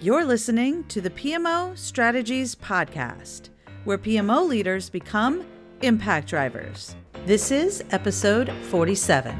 You're listening to the PMO Strategies Podcast, where PMO leaders become impact drivers. This is episode 47.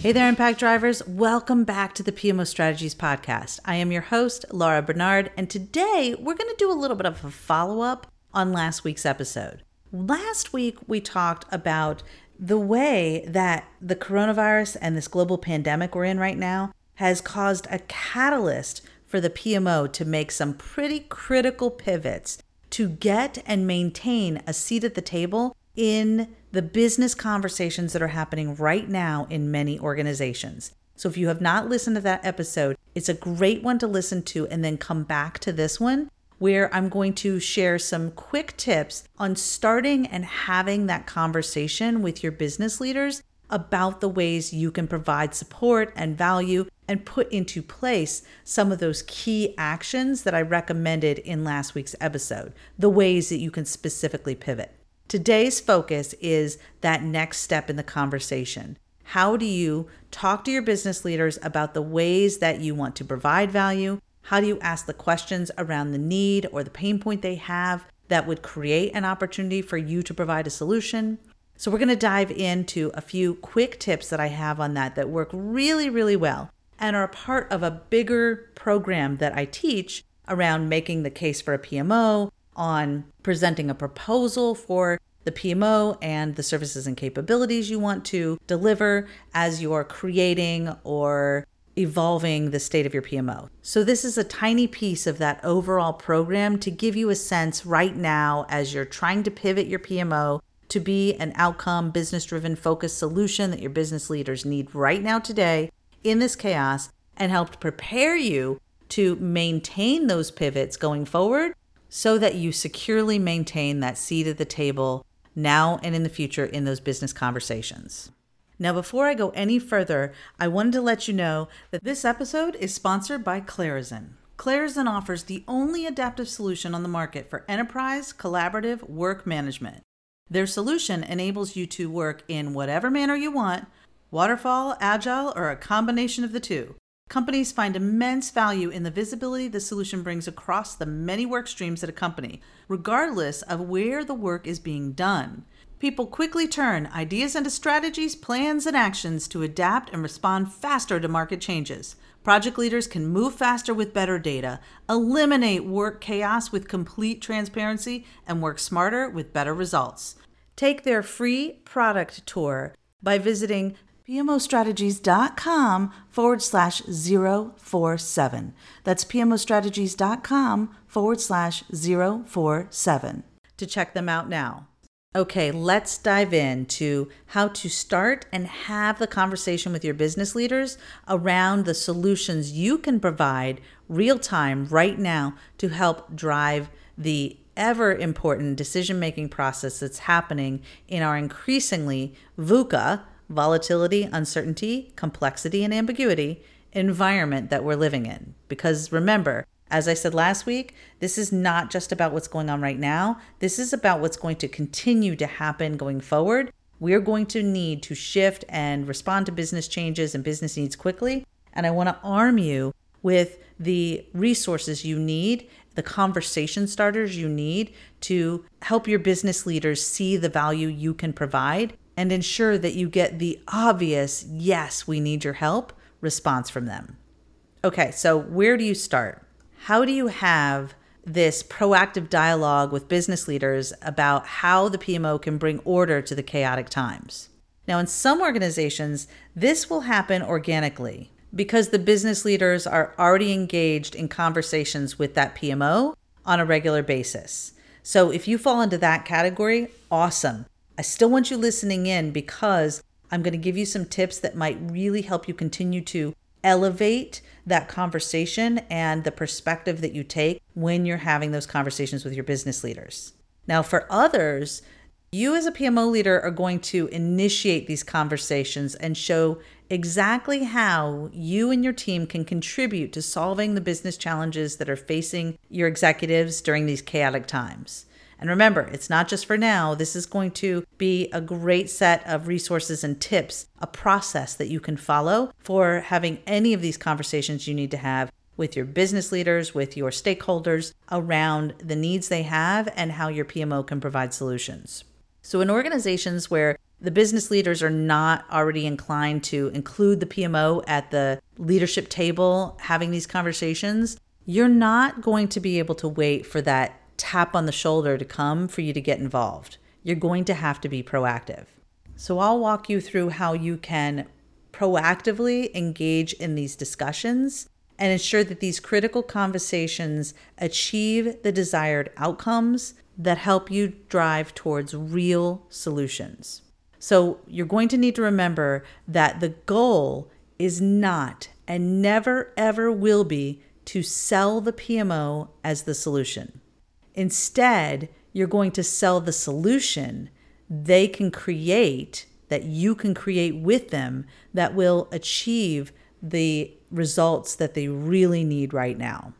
Hey there, Impact Drivers. Welcome back to the PMO Strategies Podcast. I am your host, Laura Barnard, and today we're going to do a little bit of a follow up on last week's episode. Last week, we talked about the way that the coronavirus and this global pandemic we're in right now has caused a catalyst for the PMO to make some pretty critical pivots to get and maintain a seat at the table in the business conversations that are happening right now in many organizations. So if you have not listened to that episode, it's a great one to listen to and then come back to this one where I'm going to share some quick tips on starting and having that conversation with your business leaders about the ways you can provide support and value and put into place some of those key actions that I recommended in last week's episode, the ways that you can specifically pivot. Today's focus is that next step in the conversation. How do you talk to your business leaders about the ways that you want to provide value? How do you ask the questions around the need or the pain point they have that would create an opportunity for you to provide a solution? So, we're going to dive into a few quick tips that I have on that that work really, really well and are part of a bigger program that I teach around making the case for a PMO, on presenting a proposal for the PMO and the services and capabilities you want to deliver as you're creating or evolving the state of your PMO. So, this is a tiny piece of that overall program to give you a sense right now as you're trying to pivot your PMO to be an outcome business driven focused solution that your business leaders need right now today in this chaos and help prepare you to maintain those pivots going forward so that you securely maintain that seat at the table now and in the future in those business conversations. Now, before I go any further, I wanted to let you know that this episode is sponsored by Clarizen. Clarizen offers the only adaptive solution on the market for enterprise collaborative work management. Their solution enables you to work in whatever manner you want waterfall, agile, or a combination of the two. Companies find immense value in the visibility the solution brings across the many work streams at a company, regardless of where the work is being done. People quickly turn ideas into strategies, plans, and actions to adapt and respond faster to market changes. Project leaders can move faster with better data, eliminate work chaos with complete transparency, and work smarter with better results. Take their free product tour by visiting pmostrategies.com forward slash 047. That's pmostrategies.com forward slash 047 to check them out now. Okay, let's dive into how to start and have the conversation with your business leaders around the solutions you can provide real time right now to help drive the ever important decision making process that's happening in our increasingly VUCA volatility, uncertainty, complexity, and ambiguity environment that we're living in. Because remember, as I said last week, this is not just about what's going on right now. This is about what's going to continue to happen going forward. We're going to need to shift and respond to business changes and business needs quickly. And I want to arm you with the resources you need, the conversation starters you need to help your business leaders see the value you can provide and ensure that you get the obvious, yes, we need your help response from them. Okay, so where do you start? How do you have this proactive dialogue with business leaders about how the PMO can bring order to the chaotic times? Now, in some organizations, this will happen organically because the business leaders are already engaged in conversations with that PMO on a regular basis. So, if you fall into that category, awesome. I still want you listening in because I'm going to give you some tips that might really help you continue to elevate that conversation and the perspective that you take when you're having those conversations with your business leaders. Now, for others, you as a PMO leader are going to initiate these conversations and show exactly how you and your team can contribute to solving the business challenges that are facing your executives during these chaotic times. And remember, it's not just for now. This is going to be a great set of resources and tips, a process that you can follow for having any of these conversations you need to have with your business leaders, with your stakeholders around the needs they have and how your PMO can provide solutions. So, in organizations where the business leaders are not already inclined to include the PMO at the leadership table having these conversations, you're not going to be able to wait for that tap on the shoulder to come for you to get involved. You're going to have to be proactive. So, I'll walk you through how you can proactively engage in these discussions and ensure that these critical conversations achieve the desired outcomes that help you drive towards real solutions. So, you're going to need to remember that the goal is not and never ever will be to sell the PMO as the solution. Instead, you're going to sell the solution they can create, that you can create with them, that will achieve the results that they really need right now.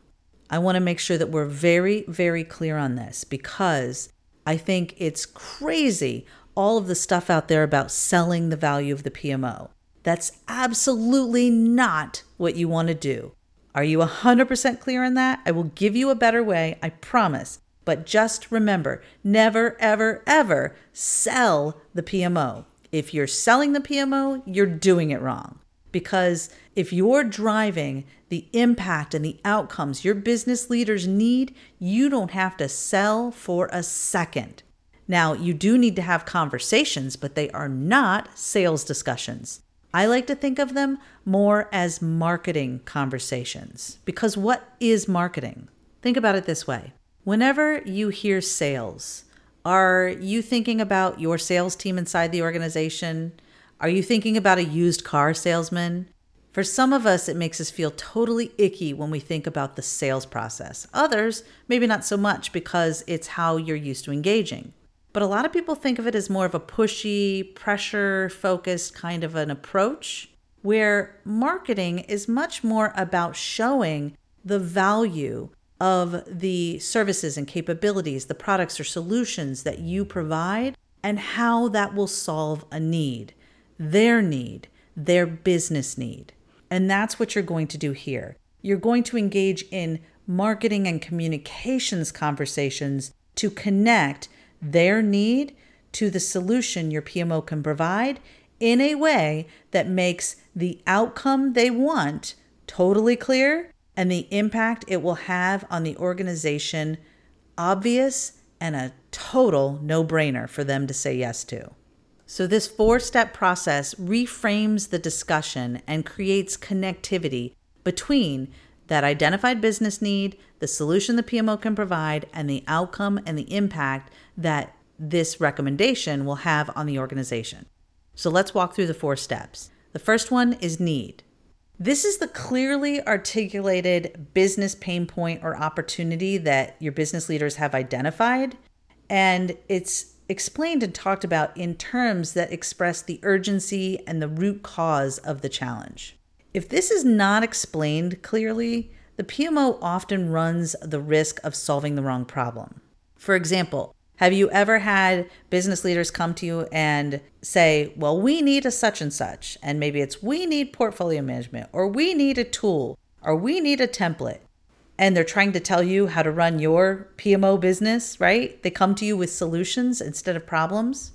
I want to make sure that we're very, very clear on this because I think it's crazy all of the stuff out there about selling the value of the PMO. That's absolutely not what you want to do. Are you 100% clear on that? I will give you a better way, I promise. But just remember never, ever, ever sell the PMO. If you're selling the PMO, you're doing it wrong. Because if you're driving the impact and the outcomes your business leaders need, you don't have to sell for a second. Now, you do need to have conversations, but they are not sales discussions. I like to think of them more as marketing conversations. Because what is marketing? Think about it this way whenever you hear sales, are you thinking about your sales team inside the organization? Are you thinking about a used car salesman? For some of us, it makes us feel totally icky when we think about the sales process. Others, maybe not so much because it's how you're used to engaging. But a lot of people think of it as more of a pushy, pressure focused kind of an approach, where marketing is much more about showing the value of the services and capabilities, the products or solutions that you provide, and how that will solve a need their need, their business need. And that's what you're going to do here. You're going to engage in marketing and communications conversations to connect their need to the solution your PMO can provide in a way that makes the outcome they want totally clear and the impact it will have on the organization obvious and a total no brainer for them to say yes to. So, this four step process reframes the discussion and creates connectivity between that identified business need, the solution the PMO can provide, and the outcome and the impact that this recommendation will have on the organization. So, let's walk through the four steps. The first one is need. This is the clearly articulated business pain point or opportunity that your business leaders have identified. And it's explained and talked about in terms that express the urgency and the root cause of the challenge. If this is not explained clearly, the PMO often runs the risk of solving the wrong problem. For example, have you ever had business leaders come to you and say, Well, we need a such and such? And maybe it's we need portfolio management, or we need a tool, or we need a template and they're trying to tell you how to run your PMO business, right? They come to you with solutions instead of problems.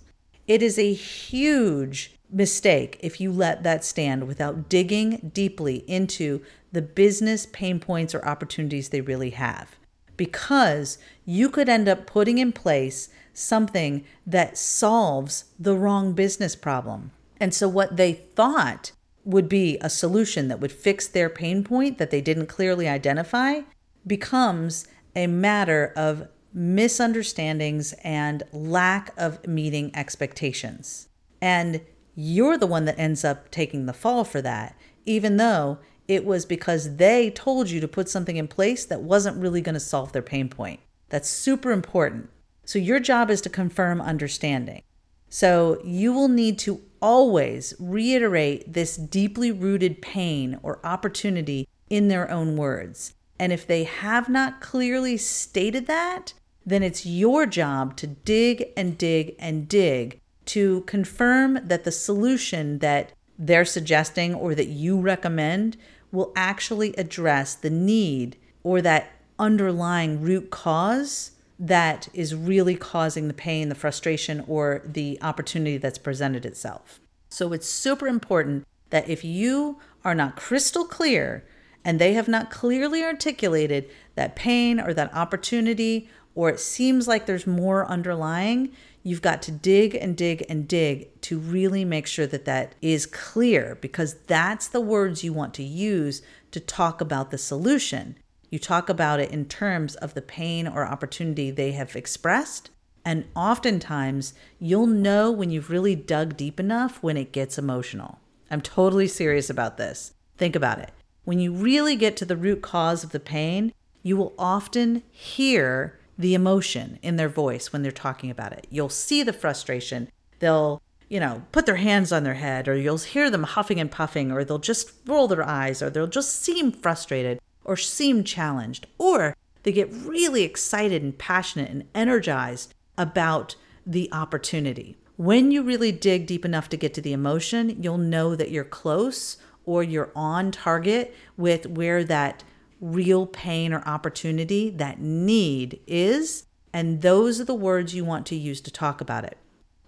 It is a huge mistake if you let that stand without digging deeply into the business pain points or opportunities they really have. Because you could end up putting in place something that solves the wrong business problem. And so, what they thought would be a solution that would fix their pain point that they didn't clearly identify becomes a matter of misunderstandings and lack of meeting expectations. And you're the one that ends up taking the fall for that, even though it was because they told you to put something in place that wasn't really going to solve their pain point. That's super important. So, your job is to confirm understanding. So, you will need to always reiterate this deeply rooted pain or opportunity in their own words. And if they have not clearly stated that, then it's your job to dig and dig and dig to confirm that the solution that they're suggesting or that you recommend will actually address the need or that underlying root cause that is really causing the pain, the frustration, or the opportunity that's presented itself. So it's super important that if you are not crystal clear and they have not clearly articulated that pain or that opportunity, or it seems like there's more underlying, you've got to dig and dig and dig to really make sure that that is clear because that's the words you want to use to talk about the solution. You talk about it in terms of the pain or opportunity they have expressed. And oftentimes, you'll know when you've really dug deep enough when it gets emotional. I'm totally serious about this. Think about it. When you really get to the root cause of the pain, you will often hear the emotion in their voice when they're talking about it. You'll see the frustration. They'll, you know, put their hands on their head, or you'll hear them huffing and puffing, or they'll just roll their eyes, or they'll just seem frustrated or seem challenged, or they get really excited and passionate and energized about the opportunity. When you really dig deep enough to get to the emotion, you'll know that you're close or you're on target with where that real pain or opportunity, that need is. And those are the words you want to use to talk about it.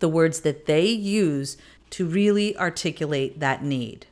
The words that they use to really articulate that need.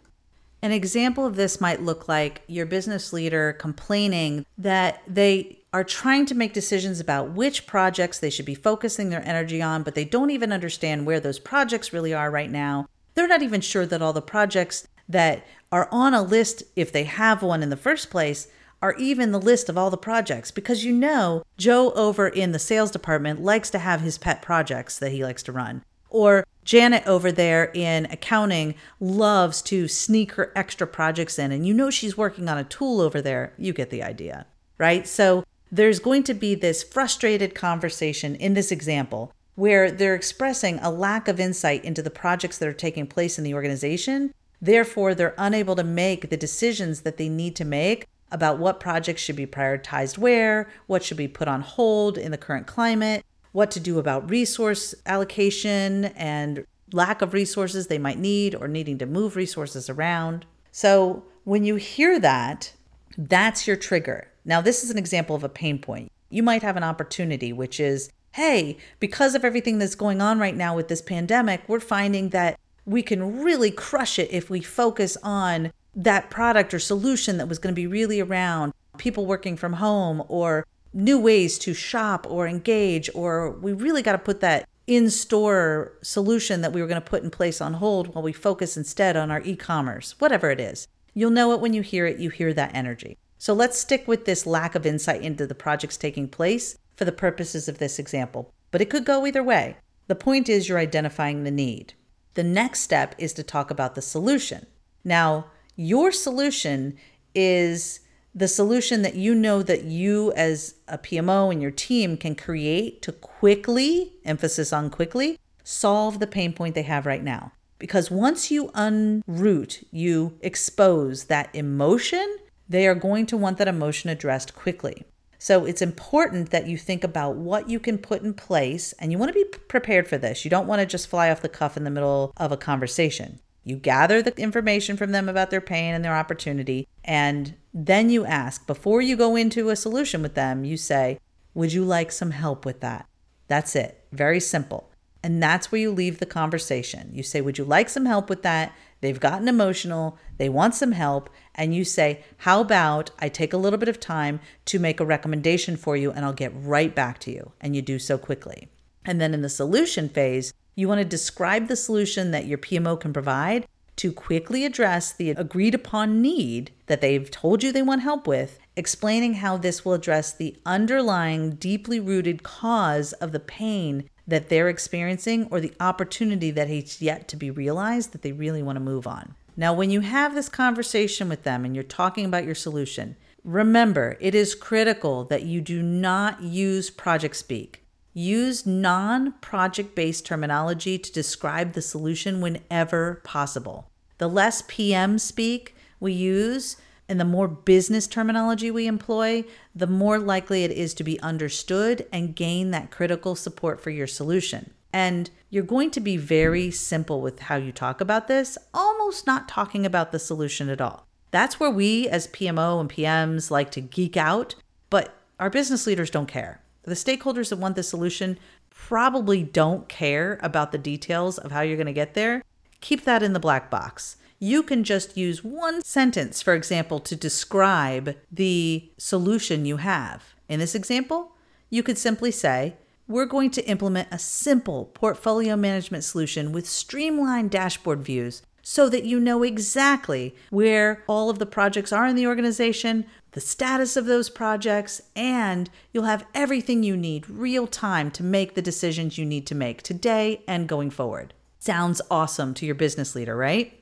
An example of this might look like your business leader complaining that they are trying to make decisions about which projects they should be focusing their energy on, but they don't even understand where those projects really are right now. They're not even sure that all the projects that are on a list, if they have one in the first place, are even the list of all the projects because you know Joe over in the sales department likes to have his pet projects that he likes to run. Or Janet over there in accounting loves to sneak her extra projects in, and you know she's working on a tool over there. You get the idea, right? So there's going to be this frustrated conversation in this example where they're expressing a lack of insight into the projects that are taking place in the organization. Therefore, they're unable to make the decisions that they need to make about what projects should be prioritized where, what should be put on hold in the current climate, what to do about resource allocation and lack of resources they might need or needing to move resources around. So, when you hear that, that's your trigger. Now, this is an example of a pain point. You might have an opportunity, which is hey, because of everything that's going on right now with this pandemic, we're finding that we can really crush it if we focus on that product or solution that was going to be really around people working from home or new ways to shop or engage, or we really got to put that in store solution that we were going to put in place on hold while we focus instead on our e commerce, whatever it is. You'll know it when you hear it, you hear that energy. So let's stick with this lack of insight into the projects taking place for the purposes of this example. But it could go either way. The point is you're identifying the need. The next step is to talk about the solution. Now, your solution is the solution that you know that you as a PMO and your team can create to quickly, emphasis on quickly, solve the pain point they have right now. Because once you unroot, you expose that emotion, they are going to want that emotion addressed quickly. So it's important that you think about what you can put in place and you want to be prepared for this. You don't want to just fly off the cuff in the middle of a conversation. You gather the information from them about their pain and their opportunity, and then you ask, before you go into a solution with them, you say, Would you like some help with that? That's it. Very simple. And that's where you leave the conversation. You say, Would you like some help with that? They've gotten emotional, they want some help, and you say, How about I take a little bit of time to make a recommendation for you and I'll get right back to you? And you do so quickly. And then in the solution phase, you want to describe the solution that your PMO can provide to quickly address the agreed upon need that they've told you they want help with, explaining how this will address the underlying, deeply rooted cause of the pain that they're experiencing or the opportunity that is yet to be realized that they really want to move on. Now, when you have this conversation with them and you're talking about your solution, remember it is critical that you do not use project speak. Use non project based terminology to describe the solution whenever possible. The less PM speak we use and the more business terminology we employ, the more likely it is to be understood and gain that critical support for your solution. And you're going to be very simple with how you talk about this, almost not talking about the solution at all. That's where we as PMO and PMs like to geek out, but our business leaders don't care. The stakeholders that want the solution probably don't care about the details of how you're going to get there. Keep that in the black box you can just use one sentence, for example, to describe the solution you have. In this example, you could simply say, we're going to implement a simple portfolio management solution with streamlined dashboard views so that you know exactly where all of the projects are in the organization, the status of those projects, and you'll have everything you need real time to make the decisions you need to make today and going forward. Sounds awesome to your business leader, right?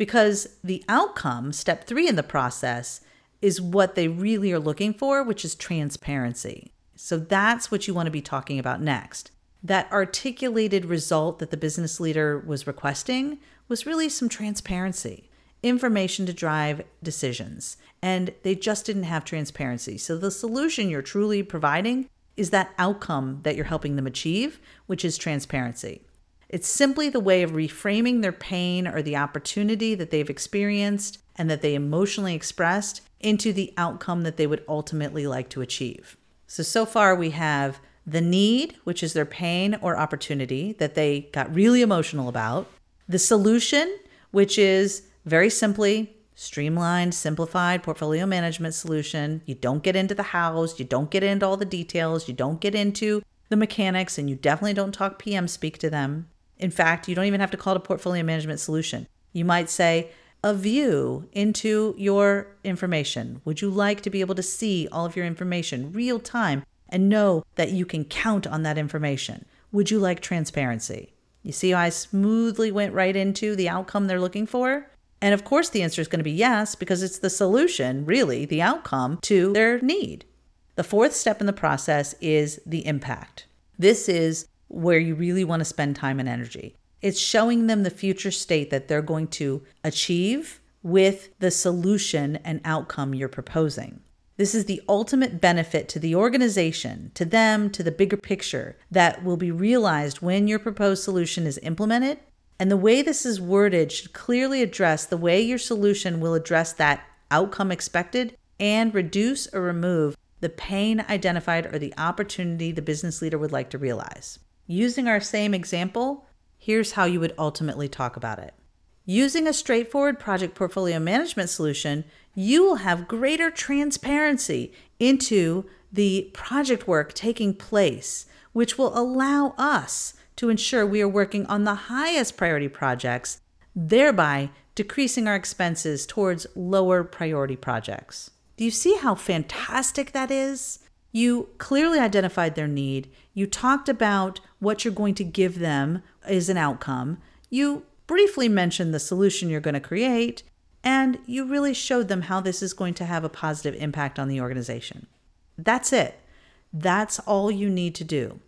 because the outcome, step three in the process, is what they really are looking for, which is transparency. So that's what you want to be talking about next. That articulated result that the business leader was requesting was really some transparency, information to drive decisions. And they just didn't have transparency. So the solution you're truly providing is that outcome that you're helping them achieve, which is transparency. It's simply the way of reframing their pain or the opportunity that they've experienced and that they emotionally expressed into the outcome that they would ultimately like to achieve. So, so far we have the need, which is their pain or opportunity that they got really emotional about, the solution, which is very simply streamlined, simplified portfolio management solution. You don't get into the hows, you don't get into all the details, you don't get into the mechanics, and you definitely don't talk PM speak to them. In fact, you don't even have to call it a portfolio management solution. You might say, a view into your information. Would you like to be able to see all of your information real time and know that you can count on that information? Would you like transparency? You see how I smoothly went right into the outcome they're looking for? And of course, the answer is going to be yes, because it's the solution, really, the outcome to their need. The fourth step in the process is the impact. This is where you really want to spend time and energy. It's showing them the future state that they're going to achieve with the solution and outcome you're proposing. This is the ultimate benefit to the organization, to them, to the bigger picture that will be realized when your proposed solution is implemented. And the way this is worded should clearly address the way your solution will address that outcome expected and reduce or remove the pain identified or the opportunity the business leader would like to realize. Using our same example, here's how you would ultimately talk about it. Using a straightforward project portfolio management solution, you will have greater transparency into the project work taking place, which will allow us to ensure we are working on the highest priority projects, thereby decreasing our expenses towards lower priority projects. Do you see how fantastic that is? You clearly identified their need. You talked about what you're going to give them as an outcome. You briefly mentioned the solution you're going to create, and you really showed them how this is going to have a positive impact on the organization. That's it. That's all you need to do.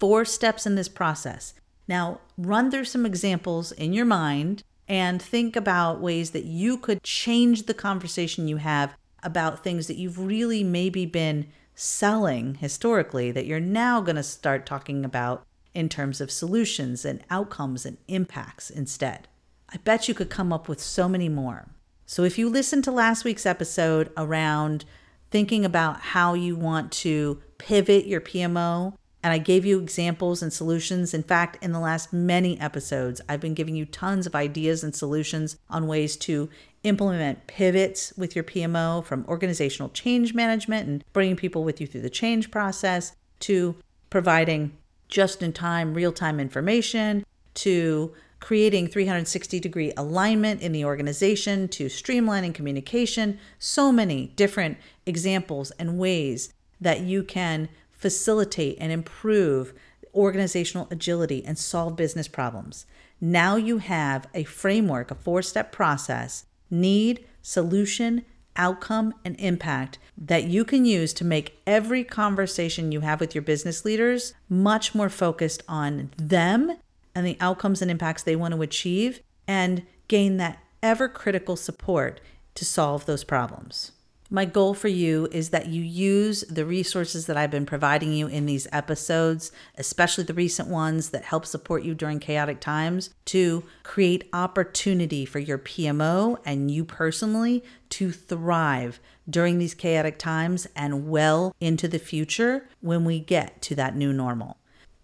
Four steps in this process. Now, run through some examples in your mind and think about ways that you could change the conversation you have about things that you've really maybe been selling historically that you're now going to start talking about in terms of solutions and outcomes and impacts instead. I bet you could come up with so many more. So if you listened to last week's episode around thinking about how you want to pivot your PMO, and I gave you examples and solutions. In fact, in the last many episodes, I've been giving you tons of ideas and solutions on ways to implement pivots with your PMO from organizational change management and bringing people with you through the change process to providing just in time, real time information to creating 360 degree alignment in the organization to streamlining communication. So many different examples and ways that you can facilitate and improve organizational agility and solve business problems. Now you have a framework, a four step process need, solution, outcome, and impact that you can use to make every conversation you have with your business leaders much more focused on them and the outcomes and impacts they want to achieve and gain that ever critical support to solve those problems. My goal for you is that you use the resources that I've been providing you in these episodes, especially the recent ones that help support you during chaotic times, to create opportunity for your PMO and you personally to thrive during these chaotic times and well into the future when we get to that new normal.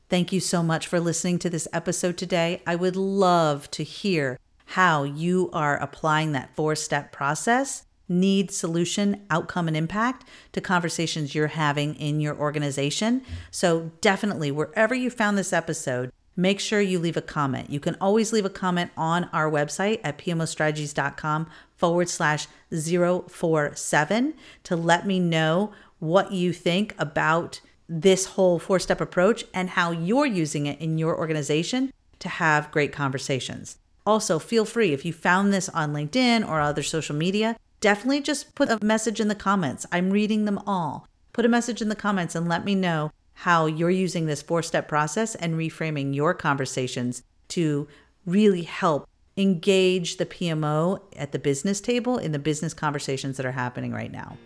Thank you so much for listening to this episode today. I would love to hear how you are applying that four step process need, solution, outcome, and impact to conversations you're having in your organization. So, definitely, wherever you found this episode, make sure you leave a comment. You can always leave a comment on our website at pmostrategies.com forward slash 047 to let me know what you think about this whole four step approach and how you're using it in your organization to have great conversations. Also, feel free if you found this on LinkedIn or other social media definitely just put a message in the comments. I'm reading them all. Put a message in the comments and let me know how you're using this four step process and reframing your conversations to really help engage the PMO at the business table in the business conversations that are happening right now.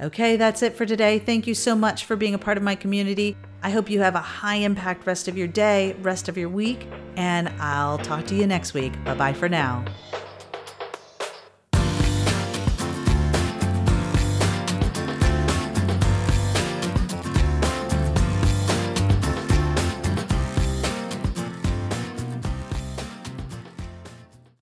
Okay, that's it for today. Thank you so much for being a part of my community. I hope you have a high impact rest of your day, rest of your week, and I'll talk to you next week. Bye bye for now.